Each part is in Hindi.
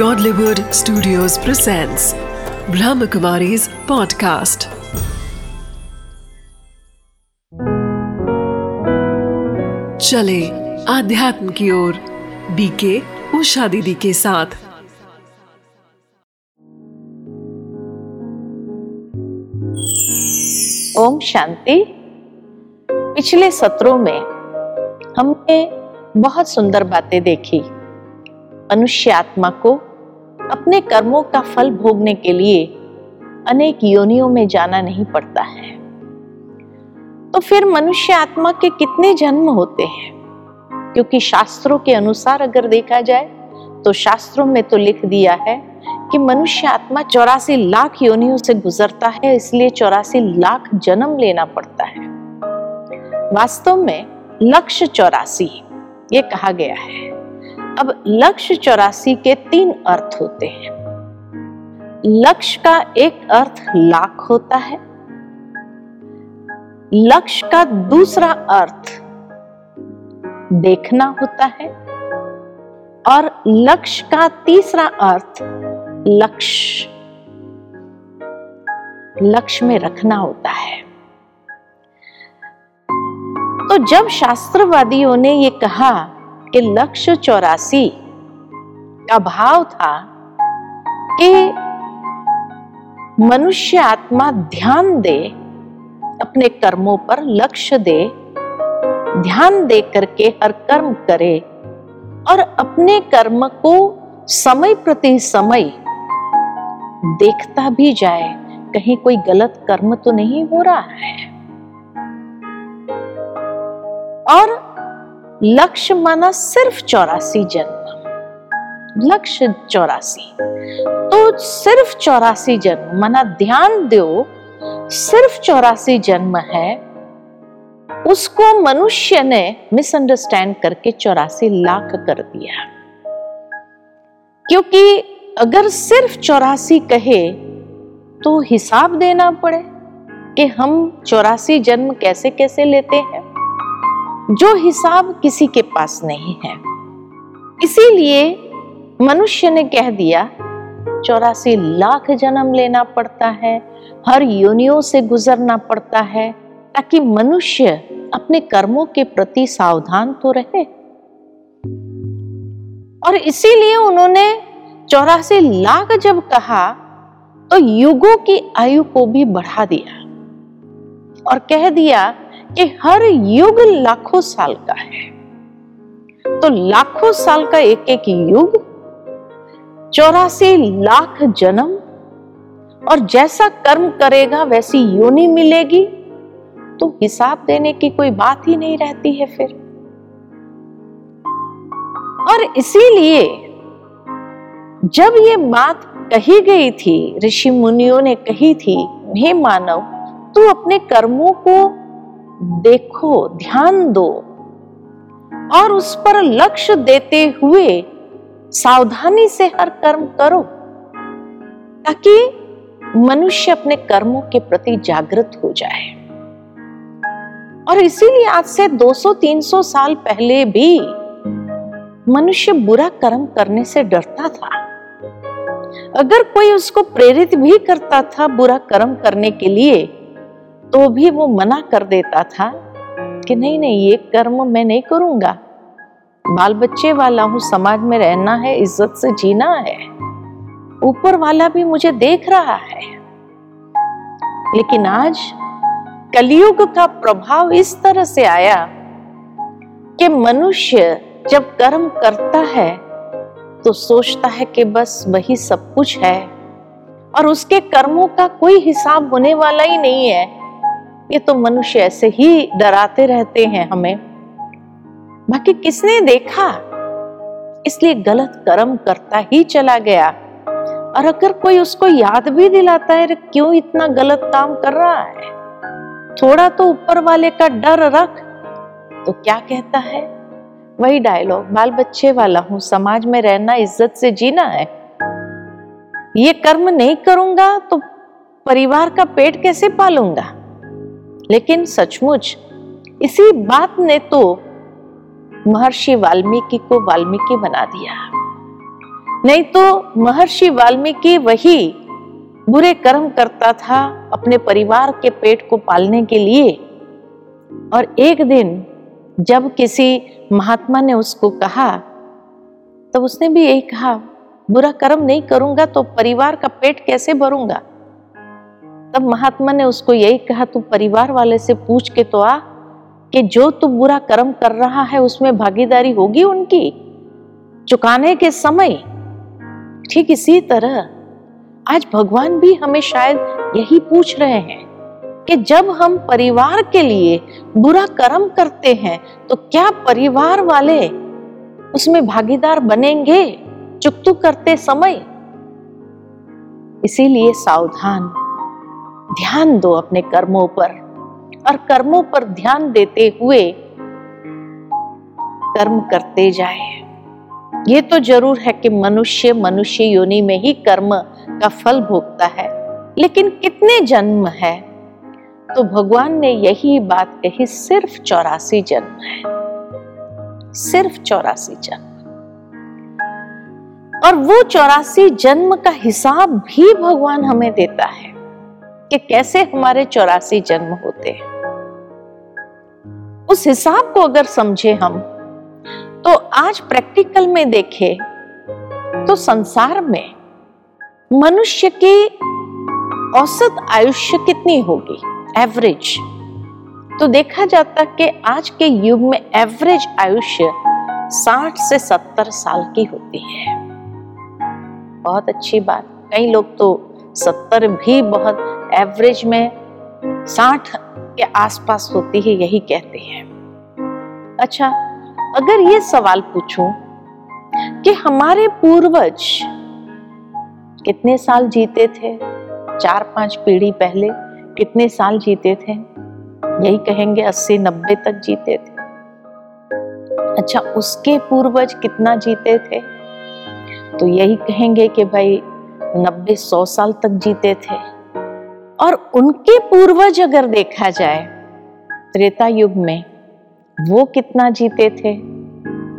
Godlywood Studios presents Brahmakumari's podcast. चले आध्यात्म की ओर बीके उषा दीदी के साथ। ओम शांति। पिछले सत्रों में हमने बहुत सुंदर बातें देखी। मनुष्य आत्मा को अपने कर्मों का फल भोगने के लिए अनेक योनियों में जाना नहीं पड़ता है। तो फिर मनुष्य आत्मा के कितने जन्म होते हैं? क्योंकि शास्त्रों के अनुसार अगर देखा जाए तो शास्त्रों में तो लिख दिया है कि मनुष्य आत्मा चौरासी लाख योनियों से गुजरता है, इसलिए चौरासी लाख जन्म लेना पड़ता है। वास्तव में लक्ष्य चौरासी, ये कहा गया है। अब लक्ष्य चौरासी के तीन अर्थ होते हैं। लक्ष्य का एक अर्थ लाख होता है। लक्ष्य का दूसरा अर्थ देखना होता है। और लक्ष्य का तीसरा अर्थ लक्ष्य। लक्ष्य में रखना होता है। तो जब शास्त्रवादियों ने ये कहा कि लक्ष्य चौरासी का भाव था कि मनुष्य आत्मा ध्यान दे, अपने कर्मों पर लक्ष्य दे, ध्यान दे करके हर कर्म करे और अपने कर्म को समय प्रति समय देखता भी जाए। कहीं कोई गलत कर्म तो नहीं हो रहा है। और लक्ष्य माना सिर्फ़ चौरासी जन्म। लक्ष्य चौरासी। तो सिर्फ़ चौरासी जन्म माना ध्यान दो, सिर्फ़ चौरासी जन्म है, उसको मनुष्य ने मिसअंडरस्टैंड करके चौरासी लाख कर दिया। क्योंकि अगर सिर्फ़ चौरासी कहे तो हिसाब देना पड़े कि हम चौरासी जन्म कैसे कैसे लेते हैं। जो हिसाब किसी के पास नहीं है। इसीलिए मनुष्य ने कह दिया, चौरासी लाख जन्म लेना पड़ता है, हर योनियों से गुजरना पड़ता है, ताकि मनुष्य अपने कर्मों के प्रति सावधान तो रहे। और इसीलिए उन्होंने चौरासी लाख जब कहा तो युगों की आयु को भी बढ़ा दिया और कह दिया कि हर युग लाखों साल का है। तो लाखों साल का एक एक युग, चौरासी लाख जन्म, और जैसा कर्म करेगा वैसी योनि मिलेगी। तो हिसाब देने की कोई बात ही नहीं रहती है फिर। और इसीलिए जब ये बात कही गई थी, ऋषि मुनियों ने कही थी, हे मानव, तू अपने कर्मों को देखो, ध्यान दो। और उस पर लक्ष्य देते हुए सावधानी से हर कर्म करो, ताकि मनुष्य अपने कर्मों के प्रति जागृत हो जाए। और इसीलिए आज से 200-300 साल पहले भी मनुष्य बुरा कर्म करने से डरता था। अगर कोई उसको प्रेरित भी करता था बुरा कर्म करने के लिए तो भी वो मना कर देता था कि नहीं नहीं, ये कर्म मैं नहीं करूँगा। बाल बच्चे वाला हूँ, समाज में रहना है, इज़्ज़त से जीना है। ऊपर वाला भी मुझे देख रहा है। लेकिन आज कलयुग का प्रभाव इस तरह से आया कि मनुष्य जब कर्म करता है तो सोचता है कि बस वही सब कुछ है। और उसके कर्मों का कोई हिसाब होने वाला ही नहीं है। ये तो मनुष्य ऐसे ही डराते रहते हैं हमें। बाकी किसने देखा? इसलिए गलत कर्म करता ही चला गया। और अगर कोई उसको याद भी दिलाता है क्यों इतना गलत काम कर रहा है? थोड़ा तो ऊपर वाले का डर रख। तो क्या कहता है? वही डायलॉग बाल बच्चे वाला हूँ, समाज में रहना इज़्ज़त से जीना है। ये कर्म नहीं करूँगा तो परिवार का पेट कैसे पालूँगा? लेकिन सचमुच, इसी बात ने तो महर्षि वाल्मीकि को वाल्मीकि बना दिया। नहीं तो महर्षि वाल्मीकि वही बुरे कर्म करता था अपने परिवार के पेट को पालने के लिए। और एक दिन जब किसी महात्मा ने उसको कहा, तब उसने भी यही कहा, बुरा कर्म नहीं करूँगा तो परिवार का पेट कैसे भरूँगा? तब महात्मा ने उसको यही कहा तू परिवार वाले से पूछ के तो आ कि जो तू बुरा कर्म कर रहा है, उसमें भागीदारी होगी उनकी? चुकाने के समय? ठीक इसी तरह आज भगवान भी हमें शायद यही पूछ रहे हैं कि जब हम परिवार के लिए बुरा कर्म करते हैं तो क्या परिवार वाले उसमें भागीदार बनेंगे, चुकतू करते समय? इसीलिए सावधान। ध्यान दो अपने कर्मों पर। और कर्मों पर ध्यान देते हुए कर्म करते जाए। ये तो ज़रूर है कि मनुष्य मनुष्य योनि में ही कर्म का फल भोगता है। लेकिन कितने जन्म है? तो भगवान ने यही बात कही, सिर्फ़ चौरासी जन्म है। सिर्फ़ चौरासी जन्म। और वो चौरासी जन्म का हिसाब भी भगवान हमें देता है। कि कैसे हमारे चौरासी जन्म होते हैं। उस हिसाब को अगर समझे हम तो आज प्रैक्टिकल में देखे तो संसार में मनुष्य की औसत आयुष्य कितनी होगी? एवरेज तो देखा जाता कि आज के युग में एवरेज आयुष्य 60 से 70 साल की होती है। बहुत अच्छी बात। कई लोग तो 70 भी बहुत एवरेज में 60 के आसपास होती है, यही कहते हैं। अच्छा अगर ये सवाल पूछूँ कि हमारे पूर्वज कितने साल जीते थे? चार पाँच पीढ़ी पहले कितने साल जीते थे? यही कहेंगे अस्सी नब्बे तक जीते थे। अच्छा उसके पूर्वज कितना जीते थे? तो यही कहेंगे कि भाई नब्बे सौ साल तक जीते थे। और उनके पूर्वज अगर देखा जाए, त्रेता युग में वो कितना जीते थे?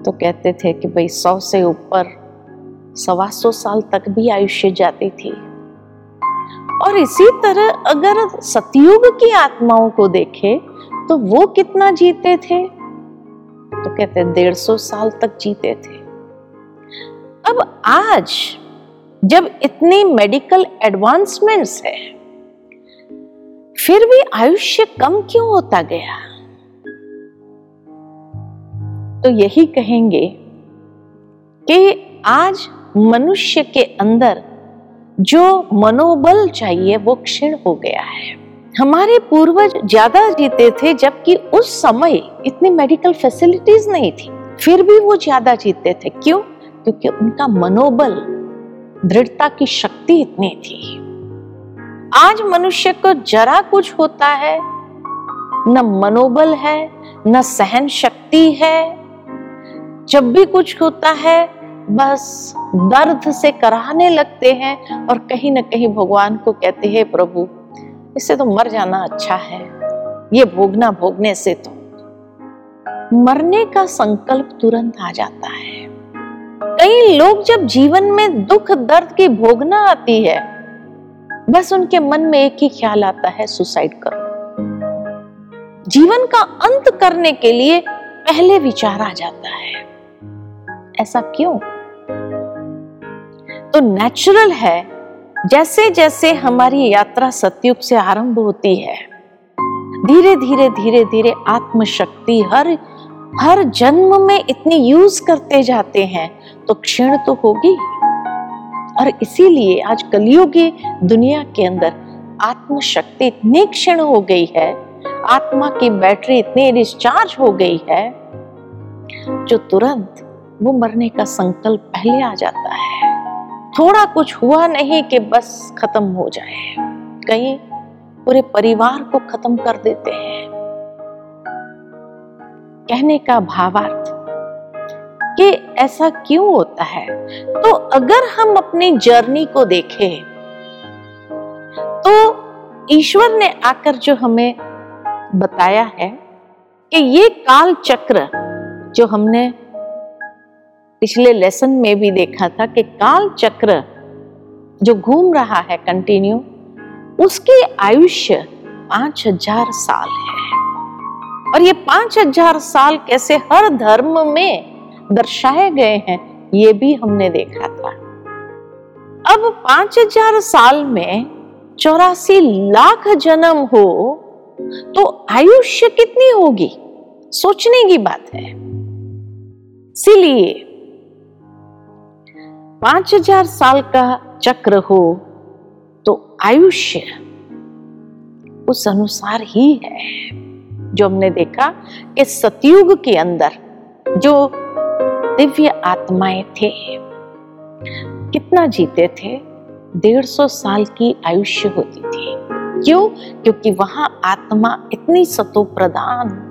तो कहते थे कि भाई सौ से ऊपर, सवा सौ साल तक भी आयुष्य जाती थी। और इसी तरह अगर सतयुग की आत्माओं को देखे तो वो कितना जीते थे? तो कहते डेढ़ सौ साल तक जीते थे। अब आज, जब इतनी मेडिकल एडवांसमेंट्स है फिर भी आयुष्य कम क्यों होता गया? तो यही कहेंगे कि आज मनुष्य के अंदर जो मनोबल चाहिए, वो क्षीण हो गया है। हमारे पूर्वज ज़्यादा जीते थे, जबकि उस समय इतनी मेडिकल फैसिलिटीज़ नहीं थी। फिर भी वो ज़्यादा जीते थे। क्यों? क्योंकि उनका मनोबल, दृढ़ता की शक्ति इतनी थी। आज मनुष्य को जरा कुछ होता है, न मनोबल है, न सहन शक्ति है। जब भी कुछ होता है, बस दर्द से कराहने लगते हैं और कहीं ना कहीं भगवान को कहते हैं, प्रभु, इससे तो मर जाना अच्छा है, ये भोगना भोगने से तो। मरने का संकल्प तुरंत आ जाता है। कई लोग जब जीवन में दुख दर्द की भोगना आती है बस उनके मन में एक ही ख्याल आता है, सुसाइड करो। जीवन का अंत करने के लिए पहले विचार आ जाता है। ऐसा क्यों? तो नेचुरल है जैसे जैसे हमारी यात्रा सतयुग से आरंभ होती है धीरे धीरे धीरे धीरे आत्मशक्ति हर हर जन्म में इतनी यूज़ करते जाते हैं तो क्षीण तो होगी। और इसीलिए आज कलियुगी दुनिया के अंदर आत्मशक्ति इतनी क्षण हो गई है, आत्मा की बैटरी इतनी डिस्चार्ज हो गई है, जो तुरंत वो मरने का संकल्प पहले आ जाता है। थोड़ा कुछ हुआ नहीं कि बस खत्म हो जाए। कहीं पूरे परिवार को खत्म कर देते हैं। कहने का भावार्थ कि ऐसा क्यों होता है? तो अगर हम अपनी जर्नी को देखें तो ईश्वर ने आकर जो हमें बताया है कि ये काल चक्र जो हमने पिछले लेसन में भी देखा था कि काल चक्र जो घूम रहा है कंटिन्यू उसकी आयुष्य पाँच हज़ार साल है। और ये पाँच हज़ार साल कैसे हर धर्म में दर्शाए गए हैं, ये भी हमने देखा था। अब पाँच हज़ार साल में चौरासी लाख जन्म हो तो आयुष्य कितनी होगी? सोचने की बात है। इसीलिए पाँच हज़ार साल का चक्र हो तो आयुष्य उस अनुसार ही है, जो हमने देखा कि सतयुग के अंदर, जो दिव्य आत्माएँ थे। कितना जीते थे? डेढ़ सौ साल की आयुष्य होती थी। क्यों? क्योंकि वहाँ आत्मा इतनी सतो प्रधान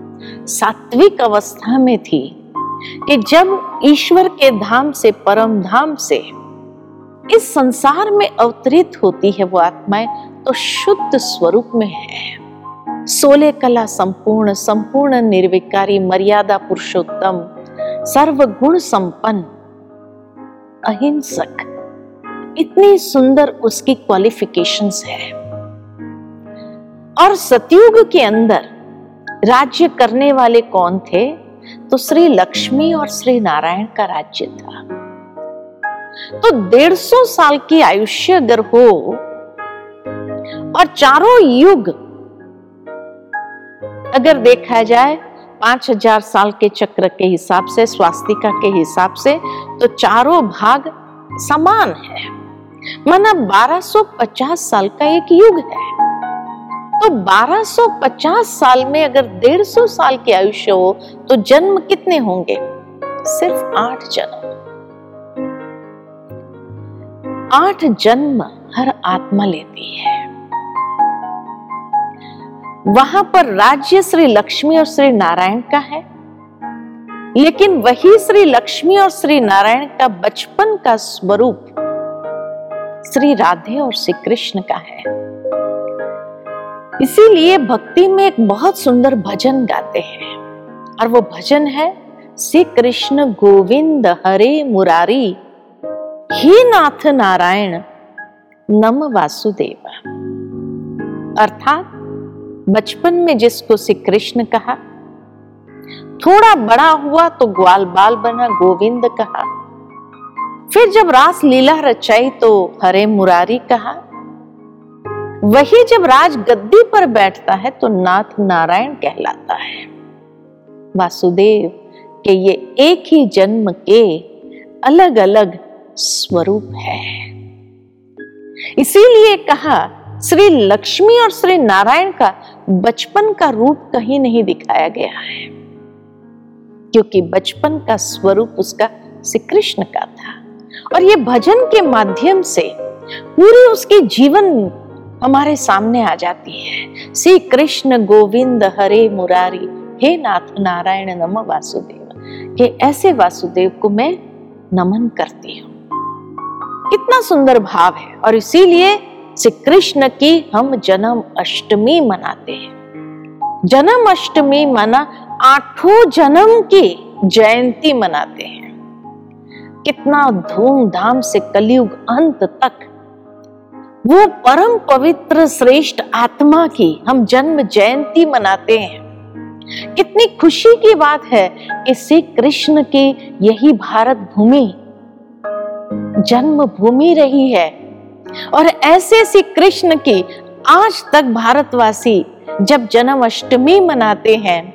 सात्विक अवस्था में थी कि जब ईश्वर के धाम से, परम धाम से इस संसार में अवतरित होती है वो आत्माएँ तो शुद्ध स्वरूप में है। सोले कला संपूर्ण संपूर्ण निर्विकारी, मर्यादा पुरुषोत्तम सर्वगुण संपन्न अहिंसक, इतनी सुंदर उसकी क्वालिफिकेशंस है। और सतयुग के अंदर राज्य करने वाले कौन थे? तो श्री लक्ष्मी और श्री नारायण का राज्य था। तो डेढ़ सौ साल की आयुष्य अगर हो, और चारों युग अगर देखा जाए पाँच हज़ार साल के चक्र के हिसाब से, स्वास्तिका के हिसाब से तो चारों भाग समान है। माना 1250 साल का एक युग है। तो 1250 साल में अगर 150 साल की आयुष्य हो तो जन्म कितने होंगे? सिर्फ़ आठ जन्म। आठ जन्म हर आत्मा लेती है। वहाँ पर राज्य श्री लक्ष्मी और श्री नारायण का है। लेकिन वही श्री लक्ष्मी और श्री नारायण का बचपन का स्वरूप श्री राधे और श्री कृष्ण का है। इसीलिए भक्ति में एक बहुत सुंदर भजन गाते हैं। और वो भजन है, श्री कृष्ण गोविंद हरे मुरारी, ही नाथ नारायण, नम वासुदेव। अर्थात बचपन में जिसको श्री कृष्ण कहा, थोड़ा बड़ा हुआ तो ग्वाल बाल बना, गोविंद कहा। फिर जब रास लीला रचाई तो हरे मुरारी कहा, वही जब राज गद्दी पर बैठता है तो नाथ नारायण कहलाता है। वासुदेव, के ये एक ही जन्म के अलग अलग स्वरूप है। इसीलिए कहा श्री लक्ष्मी और श्री नारायण का बचपन का रूप कहीं नहीं दिखाया गया है, क्योंकि बचपन का स्वरूप उसका श्री कृष्ण का था। और ये भजन के माध्यम से पूरी उसकी जीवन हमारे सामने आ जाती है। श्री कृष्ण गोविंद हरे मुरारी, हे नाथ नारायण नम वासुदेव। के ऐसे वासुदेव को मैं नमन करती हूँ। कितना सुंदर भाव है और इसीलिए श्री कृष्ण की हम जन्म अष्टमी मनाते हैं। जन्म अष्टमी माना आठों जन्म की जयंती मनाते हैं। कितना धूमधाम से कलयुग अंत तक वो परम पवित्र श्रेष्ठ आत्मा की हम जन्म जयंती मनाते हैं। कितनी खुशी की बात है कि श्री कृष्ण की यही भारत भूमि जन्म भूमि रही है। और ऐसे श्री कृष्ण की आज तक भारतवासी जब जन्माष्टमी मनाते हैं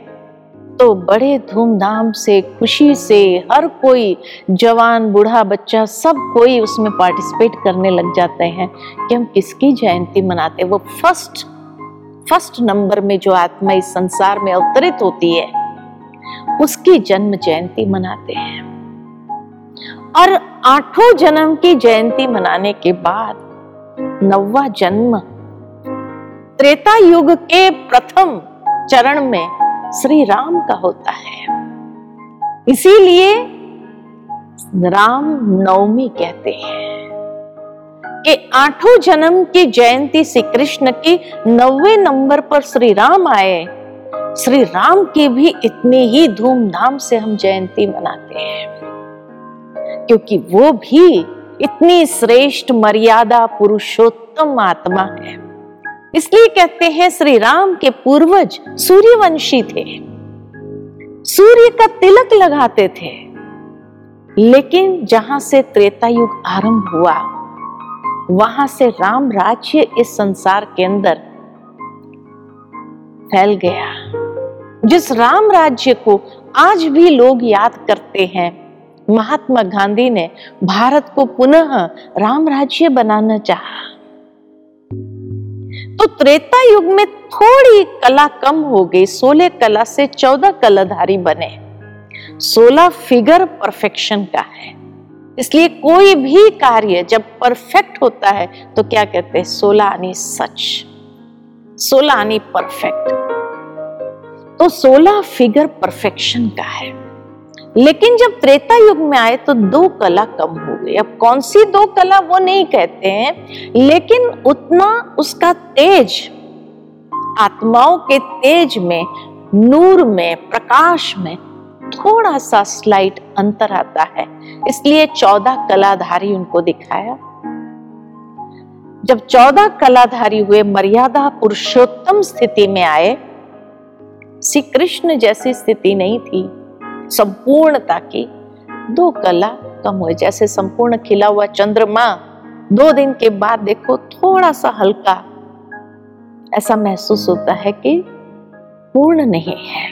तो बड़े धूमधाम से, खुशी से हर कोई जवान, बूढ़ा बच्चा सब कोई उसमें पार्टिसिपेट करने लग जाते हैं कि हम किसकी जयंती मनाते हैं। वो फ़र्स्ट फ़र्स्ट नंबर में जो आत्मा इस संसार में अवतरित होती है, उसकी जन्म जयंती मनाते हैं। और आठों जन्म की जयंती मनाने के बाद नौवा जन्म। त्रेता युग के प्रथम चरण में श्री राम का होता है। इसीलिए राम नवमी कहते हैं। कि आठों जन्म की जयंती श्री कृष्ण की नवे नंबर पर श्री राम आए। श्री राम की भी इतनी ही धूमधाम से हम जयंती मनाते हैं। क्योंकि वो भी इतनी श्रेष्ठ मर्यादा पुरुषोत्तम आत्मा है। इसलिए कहते हैं श्री राम के पूर्वज सूर्यवंशी थे। सूर्य का तिलक लगाते थे। लेकिन जहाँ से त्रेता युग आरंभ हुआ, वहाँ से राम राज्य इस संसार के अंदर फैल गया। जिस राम राज्य को आज भी लोग याद करते हैं महात्मा गांधी ने भारत को पुनः राम राज्य बनाना चाहा। तो त्रेता युग में थोड़ी कला कम हो गई, सोलह कला से चौदह कलाधारी बने। सोलह फिगर परफेक्शन का है। इसलिए कोई भी कार्य जब परफेक्ट होता है तो क्या कहते हैं, सोलह आनी सच, सोलह आनी परफेक्ट। तो सोलह फिगर परफेक्शन का है। लेकिन जब त्रेता युग में आए तो दो कला कम हो गई। अब कौन सी दो कला वो नहीं कहते हैं, लेकिन उतना उसका तेज, आत्माओं के तेज में, नूर में, प्रकाश में थोड़ा सा स्लाइट अंतर आता है। इसलिए चौदह कलाधारी उनको दिखाया। जब चौदह कलाधारी हुए, मर्यादा पुरुषोत्तम स्थिति में आए श्री कृष्ण जैसी स्थिति नहीं थी। संपूर्णता की दो कला कम हुए। जैसे संपूर्ण खिला हुआ चंद्रमा, दो दिन के बाद देखो थोड़ा सा हल्का। ऐसा महसूस होता है कि पूर्ण नहीं है।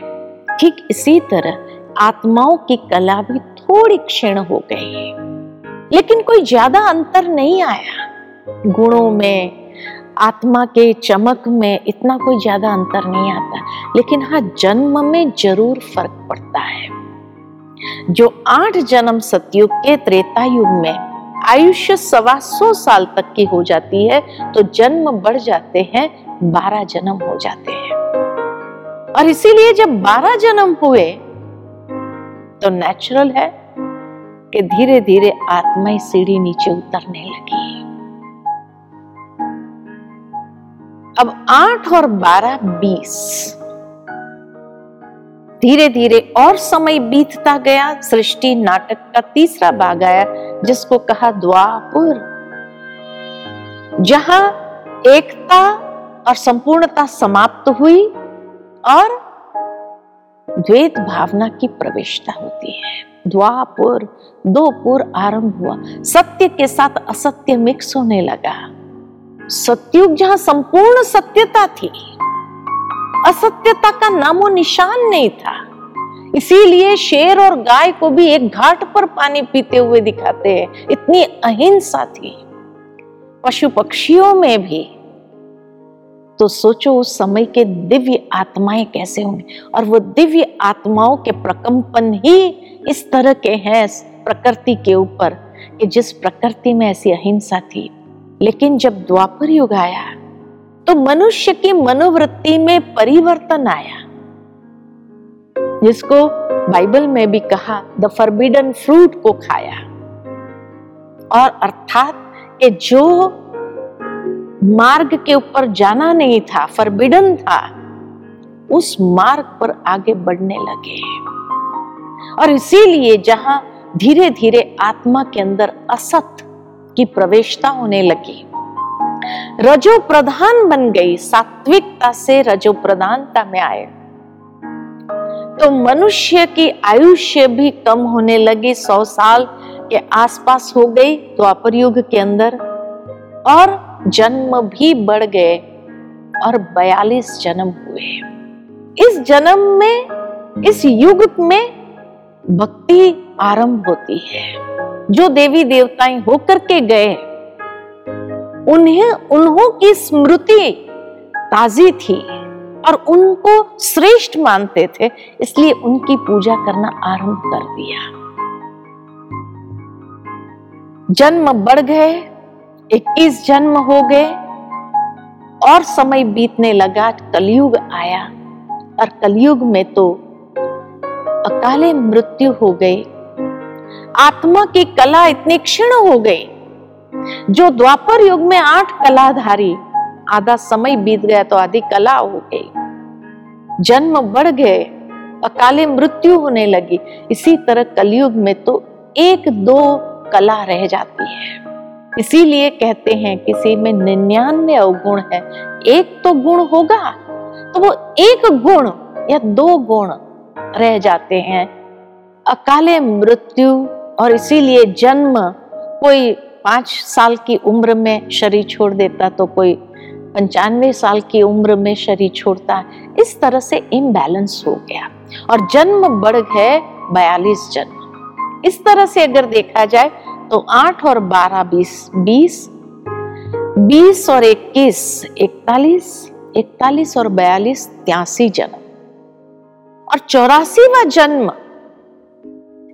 ठीक इसी तरह आत्माओं की कला भी थोड़ी क्षीण हो गई है। लेकिन कोई ज़्यादा अंतर नहीं आया। गुणों में, आत्मा के चमक में इतना कोई ज़्यादा अंतर नहीं आता। लेकिन हाँ जन्म में ज़रूर फ़र्क पड़ता है। जो आठ जन्म सतयुग के त्रेता युग में आयुष्य सवा सौ साल तक की हो जाती है तो जन्म बढ़ जाते हैं, बारह जन्म हो जाते हैं। और इसीलिए जब बारह जन्म हुए तो नेचुरल है कि धीरे धीरे आत्मा ही सीढ़ी नीचे उतरने लगी। अब आठ और बारह बीस धीरे धीरे और समय बीतता गया। सृष्टि नाटक का तीसरा भाग आया, जिसको कहा द्वापुर। जहाँ एकता और संपूर्णता समाप्त हुई और द्वैत भावना की प्रवेशता होती है। द्वापुर, दो पुर आरंभ हुआ। सत्य के साथ असत्य मिक्स होने लगा। सत्युग जहाँ संपूर्ण सत्यता थी असत्यता का नामो निशान नहीं था। इसीलिए शेर और गाय को भी एक घाट पर पानी पीते हुए दिखाते हैं। इतनी अहिंसा थी। पशु पक्षियों में भी। तो सोचो उस समय के दिव्य आत्माएँ कैसे होंगे। और वो दिव्य आत्माओं के प्रकंपन ही इस तरह के हैं प्रकृति के ऊपर कि जिस प्रकृति में ऐसी अहिंसा थी। लेकिन जब द्वापर युग आया तो मनुष्य की मनोवृत्ति में परिवर्तन आया। जिसको बाइबल में भी कहा, द फॉरबिडन फ्रूट को खाया। और अर्थात कि जो मार्ग के ऊपर जाना नहीं था, फरबिडन था, उस मार्ग पर आगे बढ़ने लगे। और इसीलिए जहाँ धीरे धीरे आत्मा के अंदर असत की प्रवेशता होने लगी रजो प्रधान बन गई, सात्विकता से रजो प्रधानता में आए। तो मनुष्य की आयुष्य भी कम होने लगी, सौ साल के आसपास हो गई द्वापर युग के अंदर, और जन्म भी बढ़ गए, और बयालीस जन्म हुए। इस जन्म में, इस युग में भक्ति आरंभ होती है। जो देवी देवताएँ होकर के गए उन्हें उन्हों की स्मृति ताजी थी और उनको श्रेष्ठ मानते थे, इसलिए उनकी पूजा करना आरंभ कर दिया। जन्म बढ़ गए 21 जन्म हो गए और समय बीतने लगा, कलयुग आया। और कलयुग में तो अकाले मृत्यु हो गई। आत्मा की कला इतनी क्षीण हो गई। जो द्वापर युग में आठ कलाधारी, आधा समय बीत गया तो आधी कला हो गई। जन्म बढ़ गए, अकाले मृत्यु होने लगी। इसी तरह कलयुग में तो एक दो कला रह जाती है। इसीलिए कहते हैं किसी में निन्यानवे अवगुण है। एक तो गुण होगा तो वो एक गुण या दो गुण रह जाते हैं। अकाले मृत्यु और इसीलिए जन्म कोई पाँच साल की उम्र में शरीर छोड़ देता तो कोई पंचानवे साल की उम्र में शरीर छोड़ता। इस तरह से इम्बैलेंस हो गया। और जन्म बढ़ गए बयालीस जन्म। इस तरह से अगर देखा जाए तो आठ और बारह बीस बीस बीस और इक्कीस, इकतालीस इकतालीस और बयालीस त्यासी जन्म। और चौरासीवा जन्म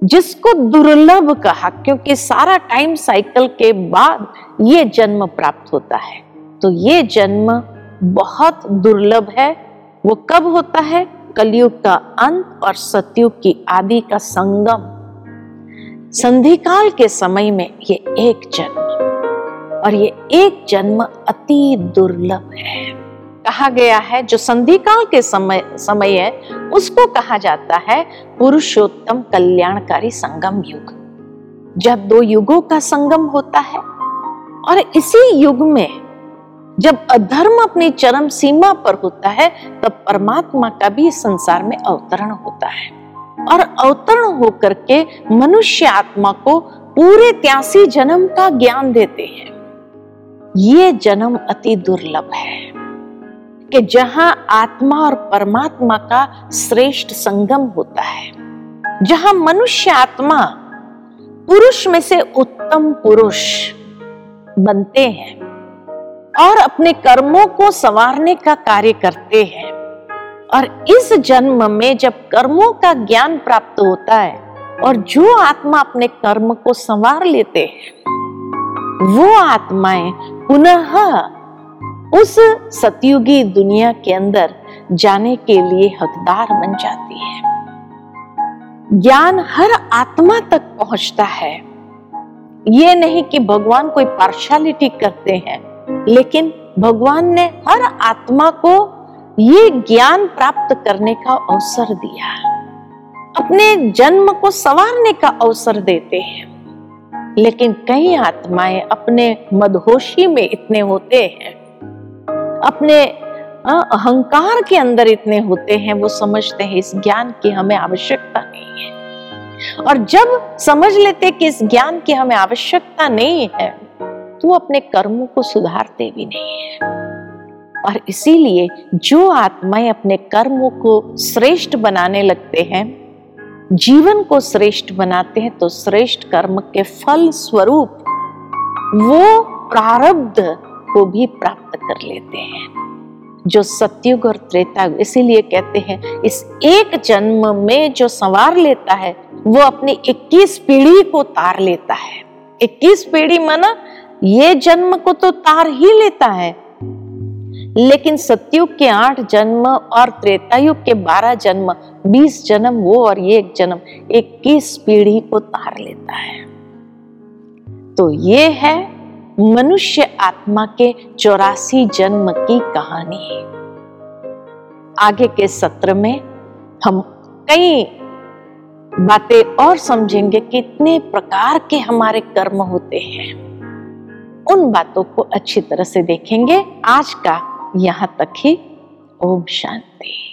जिसको दुर्लभ कहा, क्योंकि सारा टाइम साइकिल के बाद ये जन्म प्राप्त होता है। तो ये जन्म बहुत दुर्लभ है। वो कब होता है? कलयुग का अंत और सतयुग की आदि का संगम। संधिकाल के समय में ये एक जन्म, और ये एक जन्म अति दुर्लभ है। कहा गया है, जो संधिकाल के समय समय है, उसको कहा जाता है पुरुषोत्तम कल्याणकारी संगम युग। जब दो युगों का संगम होता है, और इसी युग में जब अधर्म अपनी चरम सीमा पर होता है, तब परमात्मा का भी संसार में अवतरण होता है। और अवतरण होकर के मनुष्य आत्मा को पूरे त्यासी जन्म का ज्ञान देते हैं। ये जन्म अति दुर्लभ है। कि जहाँ आत्मा और परमात्मा का श्रेष्ठ संगम होता है, जहाँ मनुष्य आत्मा पुरुष में से उत्तम पुरुष बनते हैं और अपने कर्मों को संवारने का कार्य करते हैं। और इस जन्म में जब कर्मों का ज्ञान प्राप्त होता है और जो आत्मा अपने कर्म को संवार लेते हैं, वो आत्माएँ पुनः उस सतयुगी दुनिया के अंदर जाने के लिए हकदार बन जाती है। ज्ञान हर आत्मा तक पहुँचता है। ये नहीं कि भगवान कोई पार्शालिटी करते हैं, लेकिन भगवान ने हर आत्मा को ये ज्ञान प्राप्त करने का अवसर दिया। अपने जन्म को संवारने का अवसर देते हैं। लेकिन कई आत्माएँ अपने मदहोशी में इतने होते हैं अपने अहंकार के अंदर इतने होते हैं, वो समझते हैं, इस ज्ञान की हमें आवश्यकता नहीं है। और जब समझ लेते कि इस ज्ञान की हमें आवश्यकता नहीं है तो अपने कर्मों को सुधारते भी नहीं है। और इसीलिए जो आत्माएँ अपने कर्मों को श्रेष्ठ बनाने लगते हैं, जीवन को श्रेष्ठ बनाते हैं तो श्रेष्ठ कर्म के फल स्वरूप वो प्रारब्ध को भी प्राप्त कर लेते हैं। जो सत्युग और त्रेता इसीलिए कहते हैं, इस एक जन्म में जो संवार लेता है, वो अपनी 21 पीढ़ी को तार लेता है। 21 पीढ़ी माना ये जन्म को तो तार ही लेता है। लेकिन सत्युग के आठ जन्म और त्रेतायुग के बारह जन्म, बीस जन्म, वो और ये एक जन्म, इक्कीस पीढ़ी को तार लेता है। तो ये है मनुष्य आत्मा के चौरासी जन्म की कहानी है। आगे के सत्र में हम कई बातें और समझेंगे कितने प्रकार के हमारे कर्म होते हैं। उन बातों को अच्छी तरह से देखेंगे। आज का यहाँ तक ही। ओम शांति।